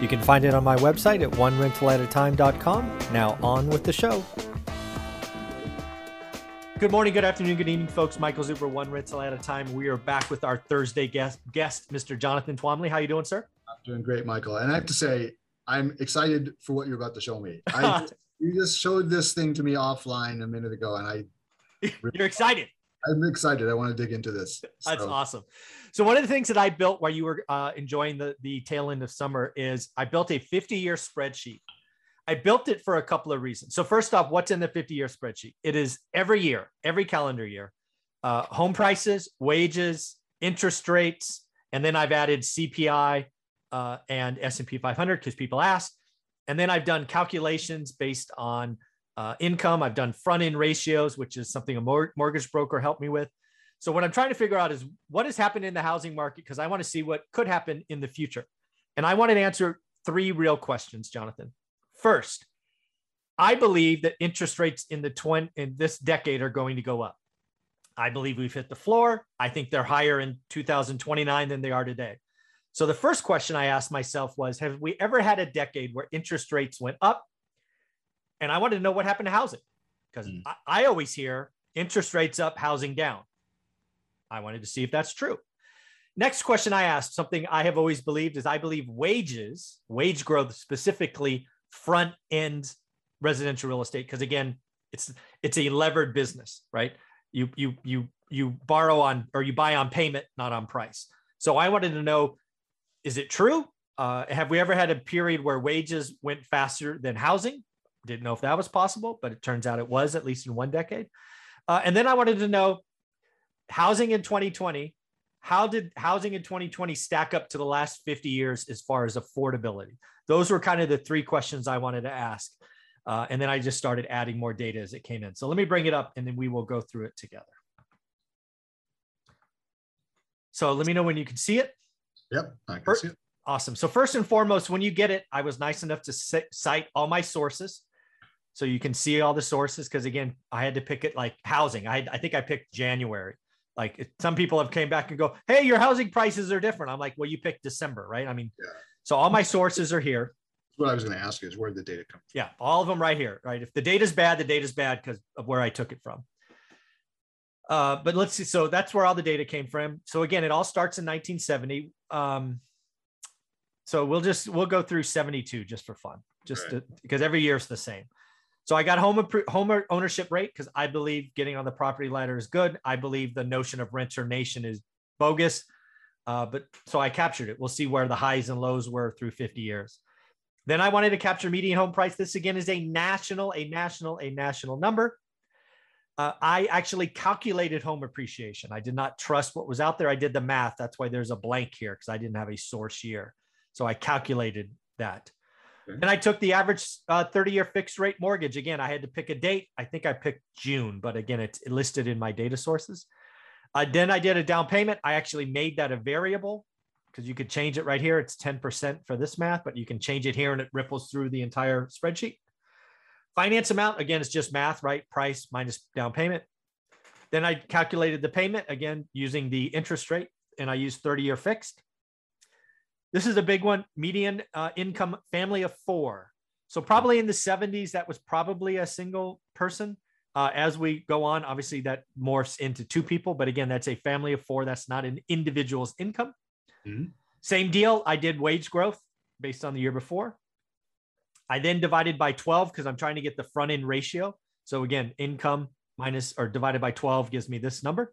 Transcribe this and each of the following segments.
You can find it on my website at onerentalatatime.com. Now, on with the show. Good morning, good afternoon, good evening, folks. Michael Zuber, One Rental at a Time. We are back with our Thursday guest, guest Mr. Jonathan Twombly. How you doing, sir? I'm doing great, Michael. And I have to say, I'm excited for what you're about to show me. I, you just showed this thing to me offline a minute ago, and I you're excited. I'm excited. I want to dig into this. That's awesome. So one of the things that I built while you were uh, enjoying the the tail end of summer is I built a 50 year spreadsheet. I built it for a couple of reasons. So first off, what's in the 50 year spreadsheet? It is every year, every calendar year, uh, home prices, wages, interest rates, and then I've added CPI uh, and S&P 500 because people ask. And then I've done calculations based on uh, income. I've done front end ratios, which is something a mor- mortgage broker helped me with. So what I'm trying to figure out is what has happened in the housing market because I want to see what could happen in the future. And I want to answer three real questions, Jonathan. First, I believe that interest rates in the twin in this decade are going to go up. I believe we've hit the floor. I think they're higher in 2029 than they are today. So the first question I asked myself was Have we ever had a decade where interest rates went up? And I wanted to know what happened to housing because mm. I, I always hear interest rates up, housing down. I wanted to see if that's true. Next question I asked, something I have always believed is I believe wages, wage growth specifically front end residential real estate because again, it's it's a levered business, right? You you you you borrow on or you buy on payment, not on price. So I wanted to know is it true? Uh, have we ever had a period where wages went faster than housing? Didn't know if that was possible, but it turns out it was, at least in one decade. Uh, and then I wanted to know housing in 2020. How did housing in 2020 stack up to the last 50 years as far as affordability? Those were kind of the three questions I wanted to ask. Uh, and then I just started adding more data as it came in. So let me bring it up and then we will go through it together. So let me know when you can see it. Yep, I can see it. Awesome. So first and foremost, when you get it, I was nice enough to cite all my sources, so you can see all the sources. Because again, I had to pick it like housing. I I think I picked January. Like some people have came back and go, "Hey, your housing prices are different." I'm like, "Well, you picked December, right?" I mean, yeah. so all my sources are here. What I was going to ask is where did the data come from? Yeah, all of them right here, right? If the data is bad, the data is bad because of where I took it from. Uh, but let's see. So that's where all the data came from. So again, it all starts in 1970. Um, so we'll just we'll go through 72 just for fun, just right. because every year is the same. So I got home home ownership rate because I believe getting on the property ladder is good. I believe the notion of renter nation is bogus. Uh, but so I captured it. We'll see where the highs and lows were through 50 years. Then I wanted to capture median home price. This again is a national, a national, a national number uh, I actually calculated home appreciation. I did not trust what was out there. I did the math. That's why there's a blank here because I didn't have a source year. So I calculated that. And I took the average 30 uh, year fixed rate mortgage. Again, I had to pick a date. I think I picked June, but again, it's listed in my data sources. Uh, then I did a down payment. I actually made that a variable because you could change it right here. It's 10% for this math, but you can change it here and it ripples through the entire spreadsheet. Finance amount, again, it's just math, right? Price minus down payment. Then I calculated the payment, again, using the interest rate, and I used 30 year fixed. This is a big one median uh, income family of four. So, probably in the 70s, that was probably a single person. Uh, as we go on, obviously that morphs into two people, but again, that's a family of four. That's not an individual's income. Mm-hmm. Same deal. I did wage growth based on the year before. I then divided by 12 because I'm trying to get the front end ratio. So again, income minus or divided by 12 gives me this number.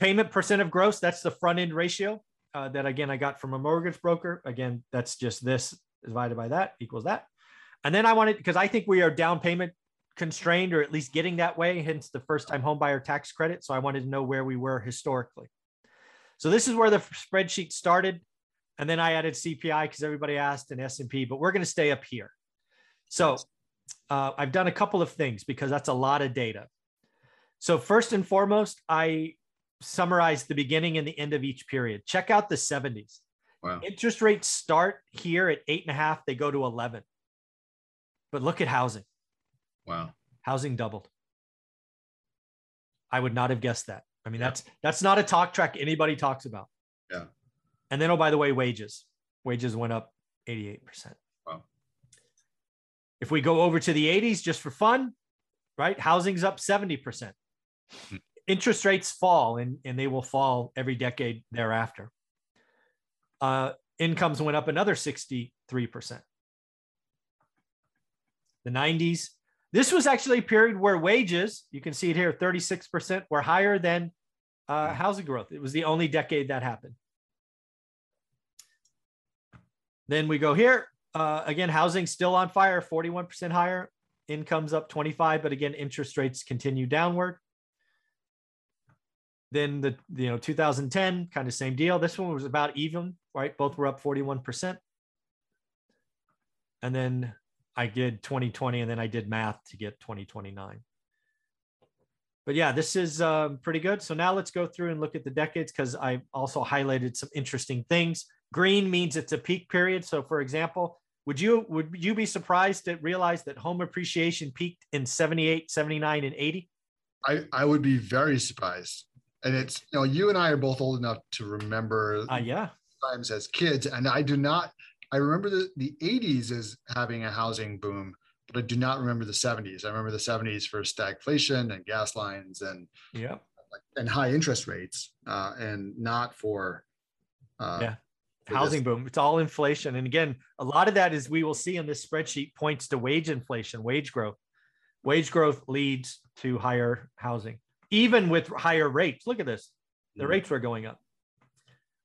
Payment percent of gross, that's the front end ratio uh, that again I got from a mortgage broker. Again, that's just this divided by that equals that. And then I wanted because I think we are down payment constrained or at least getting that way, hence the first time home buyer tax credit. So I wanted to know where we were historically. So this is where the spreadsheet started. And then I added CPI because everybody asked in S&P, but we're going to stay up here. So uh, I've done a couple of things because that's a lot of data. So first and foremost, I summarized the beginning and the end of each period. Check out the 70s. Wow. Interest rates start here at eight and a half, they go to 11. But look at housing. Wow. Housing doubled. I would not have guessed that. I mean, Yeah. that's that's not a talk track anybody talks about. Yeah. And then, oh, by the way, wages. Wages went up 88%. Wow. If we go over to the 80s just for fun, right? Housing's up 70%. Interest rates fall and, and they will fall every decade thereafter. Uh, incomes went up another 63%. The 90s. This was actually a period where wages, you can see it here, 36% were higher than uh, Hmm. housing growth. It was the only decade that happened. Then we go here. Uh, again, housing still on fire, 41% higher. Incomes up 25, but again, interest rates continue downward. Then the you know 2010 kind of same deal. This one was about even, right? Both were up 41%. And then I did 2020 and then I did math to get 2029. But yeah, this is um, pretty good. So now let's go through and look at the decades because I also highlighted some interesting things. Green means it's a peak period. So for example, would you would you be surprised to realize that home appreciation peaked in 78, 79, and 80? I, I would be very surprised. And it's, you know, you and I are both old enough to remember Uh, yeah. times as kids. And I do not, I remember the, the 80s as having a housing boom, but I do not remember the 70s. I remember the 70s for stagflation and gas lines and, Yeah. and high interest rates uh, and not for, uh, Yeah. for housing this. boom. It's all inflation. And again, a lot of that is we will see in this spreadsheet points to wage inflation, wage growth. Wage growth leads to higher housing, even with higher rates. Look at this. The Mhm. rates were going up.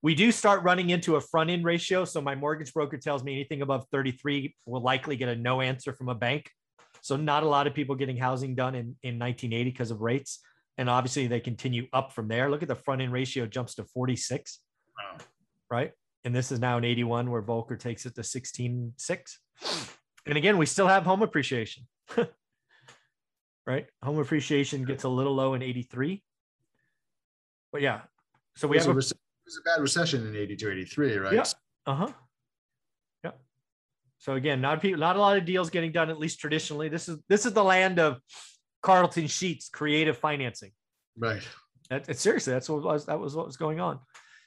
We do start running into a front end ratio. So my mortgage broker tells me anything above 33 will likely get a no answer from a bank. So not a lot of people getting housing done in, in 1980 because of rates. And obviously they continue up from there. Look at the front end ratio jumps to 46 Wow. right? And this is now an 81 where Volcker takes it to 16.6. And again, we still have home appreciation, right? Home appreciation gets a little low in 83. But yeah, so we It was, have a a, it was a bad recession in 82, 83, right? Yeah. uh-huh. Yeah. So again, not people, not a lot of deals getting done, at least traditionally. This is this is the land of Carleton Sheets creative financing. Right. That, it- seriously, that's what was that was what was going on.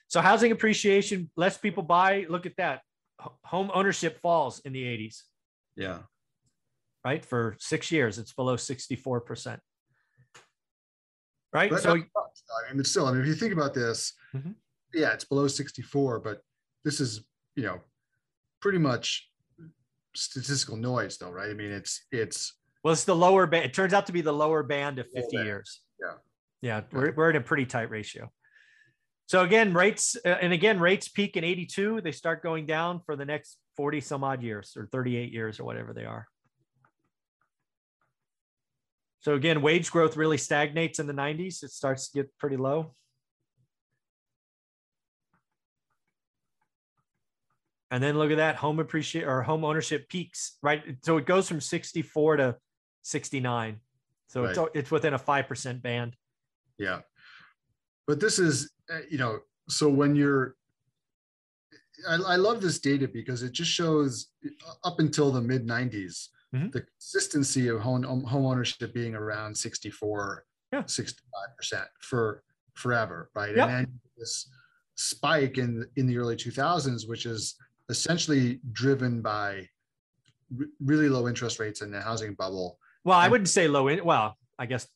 So housing appreciation, less people buy. Look at that. H- Home ownership falls in the 80s, Yeah. Right? For six years, it's below 64%. Right. But so I mean, it's still, I mean, if you think about this, Mhm. yeah, it's below 64, but this is, you know, pretty much statistical noise though, right? I mean, it's, it's, well, it's the lower band. It turns out to be the lower band of 50 band, years. yeah. Yeah. We're, we're in a pretty tight ratio. So again, rates, uh, and again, rates peak in 82. They start going down for the next 40 some odd years or 38 years or whatever they are. So again, wage growth really stagnates in the 90s. It starts to get pretty low. And then look at that home appreciate or home ownership peaks, right? So it goes from 64 to 69. So it's, Right. it's within a 5% band. yeah. But this is, uh, you know, so when you're, I, I love this data because it just shows uh, up until the mid 90s, Mhm. the consistency of home, home ownership being around 64, Yeah. 65% for forever, right? Yep. And then this spike in in the early 2000s, which is essentially driven by re- really low interest rates in the housing bubble. Well, I And- wouldn't say low in. Well, I guess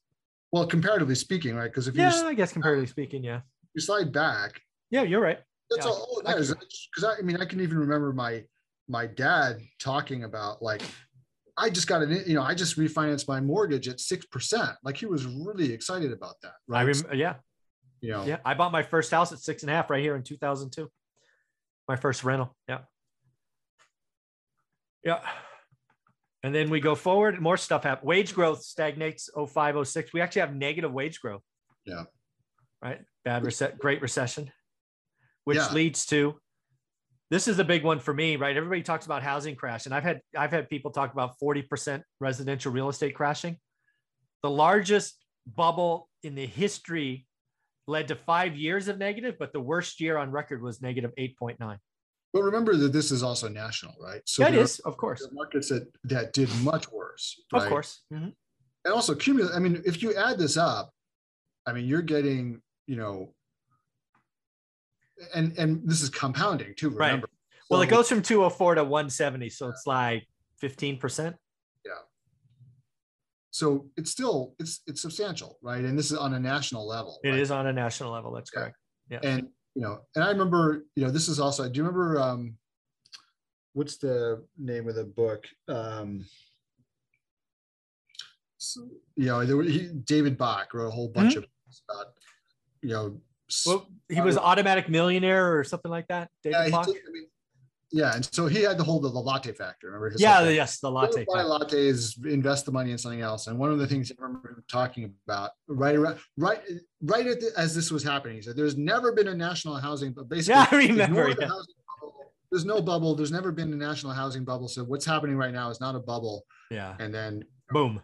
Well, comparatively speaking, right? Because if you, yeah, I guess comparatively speaking, yeah, you slide back, yeah, you're right. that's Yeah, all I that is. Because I, I mean, I can even remember my my dad talking about like, I just got an, you know, I just refinanced my mortgage at six percent. Like he was really excited about that, Right. I remember. Yeah, you know, yeah. I bought my first house at six and a half right here in 2002. My first rental. Yeah. Yeah. And then we go forward, more stuff happens. Wage growth stagnates 05, 06. We actually have negative wage growth. Yeah. Right. Bad reset, great recession, which Yeah. leads to this is a big one for me, right? Everybody talks about housing crash, and I've had I've had people talk about 40% residential real estate crashing. The largest bubble in the history led to five years of negative, but the worst year on record was negative 8.9. But remember that this is also national, right? So that is, of course, markets that that did much worse. Right? Of course. Mm-hmm. And also cumulative. I mean, if you add this up, I mean, you're getting, you know, and and this is compounding too. Remember. Right. Well, so, it goes from 204 to 170, so it's like 15 percent. Yeah. So it's still it's it's substantial, right? And this is on a national level. It right? is on a national level. That's correct. Yeah. yeah. And you know, and I remember, you know, this is also. Do you remember? um What's the name of the book? Um so, you know, there, he, David Bach wrote a whole bunch mm-hmm. of about, you know, well, he was automatic millionaire or something like that. David yeah, did, I mean, yeah, and so he had the whole of the latte factor. Remember? His yeah, yes, the latte. Buy lattes, invest the money in something else. And one of the things I remember him talking about right around, right, right the, as this was happening, he said, "There's never been a national housing, but basically, yeah, I remember. Yeah. There's no bubble. There's never been a national housing bubble. So what's happening right now is not a bubble. Yeah. And then boom,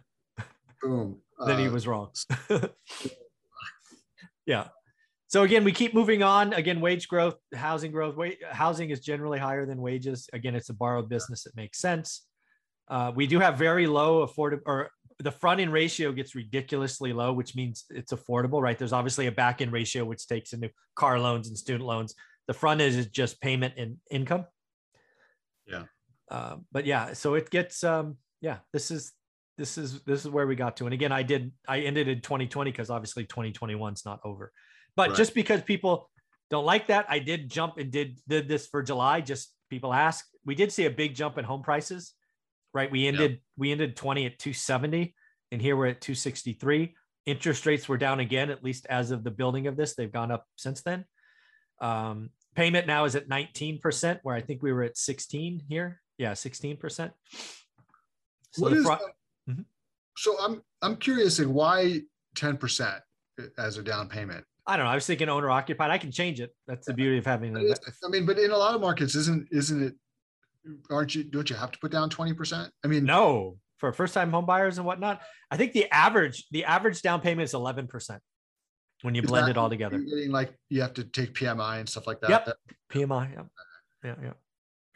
boom. then uh, he was wrong. yeah. So again, we keep moving on. Again, wage growth, housing growth. Wait, housing is generally higher than wages. Again, it's a borrowed business. It makes sense. Uh, we do have very low affordable, or the front end ratio gets ridiculously low, which means it's affordable, right? There's obviously a back end ratio which takes into car loans and student loans. The front end is just payment and income. Yeah. Uh, but yeah, so it gets um, yeah. This is this is this is where we got to. And again, I did I ended in 2020 because obviously 2021 is not over. But right. just because people don't like that, I did jump and did did this for July. Just people ask. We did see a big jump in home prices, right? We ended yep. we ended 20 at 270, and here we're at 263. Interest rates were down again, at least as of the building of this. They've gone up since then. Um, payment now is at 19%, where I think we were at 16 here. Yeah, 16%. So what is mm-hmm. so I'm I'm curious like why 10% as a down payment? I don't know. I was thinking owner occupied. I can change it. That's the beauty of having. It. I mean, but in a lot of markets, isn't isn't it? Aren't you? Don't you have to put down twenty percent? I mean, no. For first time home buyers and whatnot, I think the average the average down payment is eleven percent when you blend it all together. Like you have to take PMI and stuff like that. Yep. That, PMI. Yeah. Yeah. Yeah.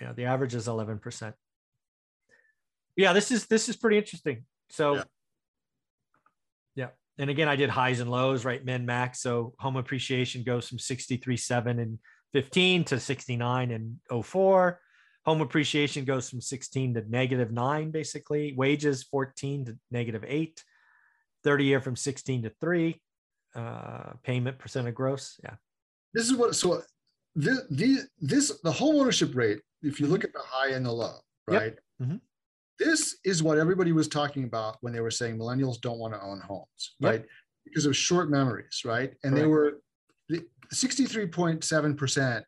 Yeah. The average is eleven percent. Yeah. This is this is pretty interesting. So. Yeah and again, I did highs and lows, right? Min max. So home appreciation goes from 63.7 and 15 to 69 and 04. Home appreciation goes from 16 to negative nine, basically. Wages 14 to negative eight. 30 year from 16 to three. Uh, payment percent of gross. Yeah. This is what, so the, the, this, the home ownership rate, if you look at the high and the low, right? Yep. Mm-hmm this is what everybody was talking about when they were saying millennials don't want to own homes, yep. right? Because of short memories, right? And Correct. they were 63.7%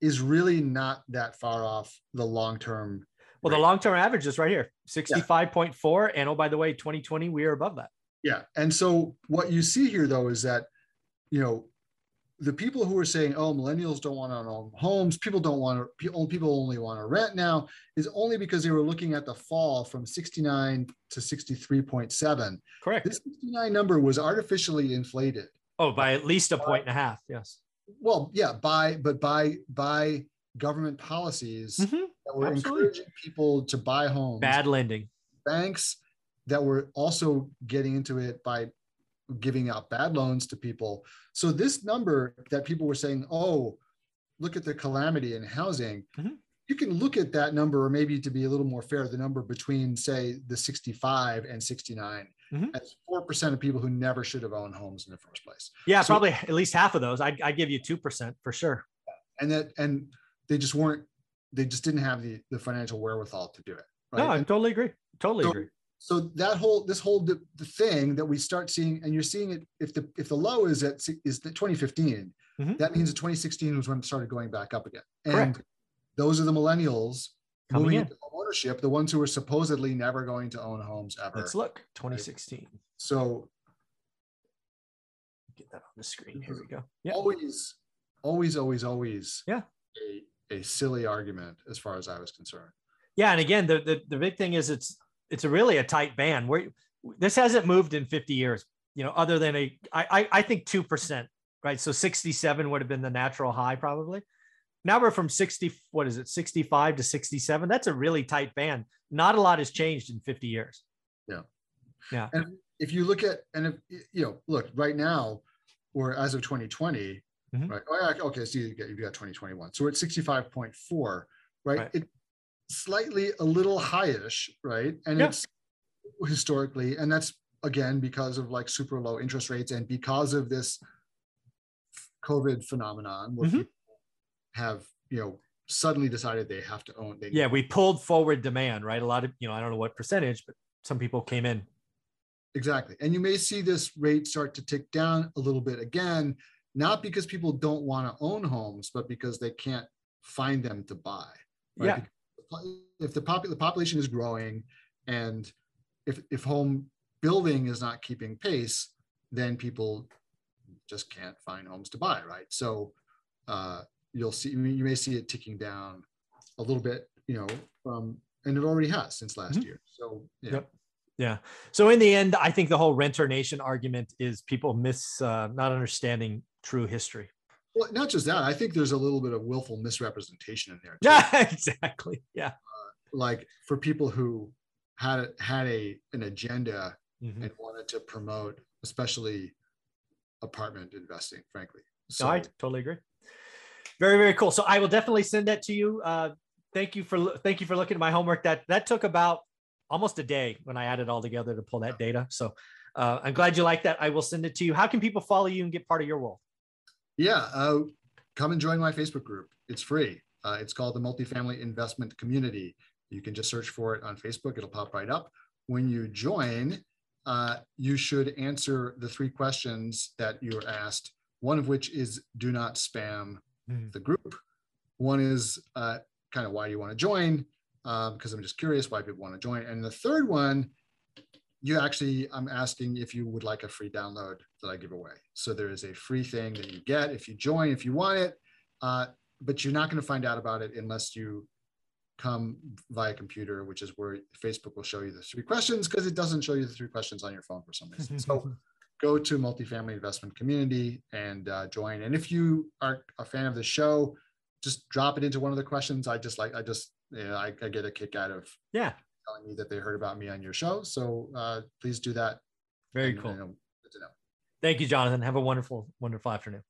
is really not that far off the long term. Well, rate. the long term average is right here 65.4. Yeah. And oh, by the way, 2020, we are above that. Yeah. And so what you see here, though, is that, you know, the people who are saying, "Oh, millennials don't want to own homes. People don't want to. People only want to rent now," is only because they were looking at the fall from 69 to 63.7. Correct. This 69 number was artificially inflated. Oh, by at least a point and a half. Yes. Well, yeah, by but by by government policies mm-hmm. that were Absolutely. encouraging people to buy homes. Bad lending. Banks that were also getting into it by giving out bad loans to people. So this number that people were saying, oh, look at the calamity in housing. Mm-hmm. You can look at that number, or maybe to be a little more fair, the number between, say, the 65 and 69 mm-hmm. as 4% of people who never should have owned homes in the first place. Yeah, so, probably at least half of those. I, I give you 2% for sure. And that, and they just weren't, they just didn't have the, the financial wherewithal to do it. Right? No, I totally agree. Totally so, agree so that whole this whole the, the, thing that we start seeing and you're seeing it if the if the low is at is the 2015 mm-hmm. that means that 2016 was when it started going back up again. And Correct. those are the millennials Coming moving in. into ownership the ones who are supposedly never going to own homes ever. Let's look. 2016 so get that on the screen. Here we go. Yeah. Always always always always yeah. a, a silly argument as far as I was concerned. Yeah, and again, the the, the big thing is it's it's a really a tight band where this hasn't moved in 50 years. You know, other than a I I think two percent, right? So 67 would have been the natural high probably. Now we're from 60, what is it, 65 to 67? That's a really tight band. Not a lot has changed in 50 years. Yeah. Yeah. And if you look at, and if, you know, look, right now, or as of 2020, Mhm. right? Oh, yeah, okay, so you got, you've got 2021. So we're at 65.4, right? Right. It slightly a little highish, right? And Yeah. it's historically, and that's again because of like super low interest rates and because of this COVID phenomenon where Mhm. people have, you know, suddenly decided they have to own. They Yeah, we pulled forward demand, right? A lot of, you know, I don't know what percentage, but some people came in. Exactly. And you may see this rate start to tick down a little bit again, not because people don't want to own homes, but because they can't find them to buy. Yeah. Because If the, popu- the population is growing and if, if home building is not keeping pace, then people just can't find homes to buy, right? So uh, you'll see, you may- see it ticking down a little bit, you know, from, and it already has since last Mhm. year. So, yeah. Yep. Yeah. So in the end, I think the whole renter nation argument is people miss uh, not understanding true history. Well, not just that. I think there's a little bit of willful misrepresentation in there. too. Yeah, exactly. Yeah. Like for people who had a- had a an agenda Mhm. and wanted to promote, especially apartment investing, frankly. So I totally agree. Very, very cool. So I will definitely send that to you. Uh, thank you for thank you for looking at my homework. That that took about almost a day when I added all together to pull that data. So uh, I'm glad you like that. I will send it to you. How can people follow you and get part of your world? Yeah, uh, come and join my Facebook group. It's free. Uh, it's called the Multifamily Investment Community. You can just search for it on Facebook. It'll pop right up. When you join, uh, you should answer the three questions that you're asked. One of which is do not spam Hmm. the group. One is uh, kind of why do you want to join? Because I'm just curious why people want to join. And the third one, you actually, I'm asking if you would like a free download that I give away. So there is a free thing that you get if you join, if you want it. Uh, but you're not going to find out about it unless you come via computer, which is where Facebook will show you the three questions because it doesn't show you the three questions on your phone for some reason. So go to multifamily investment community and uh, join. And if you are a fan of the show, just drop it into one of the questions. I just like, I just, know, I, I get a kick out of yeah. Telling me that they heard about me on your show. So uh, please do that. Very And, cool. you know, to know. Thank you, Jonathan. Have a wonderful, wonderful afternoon.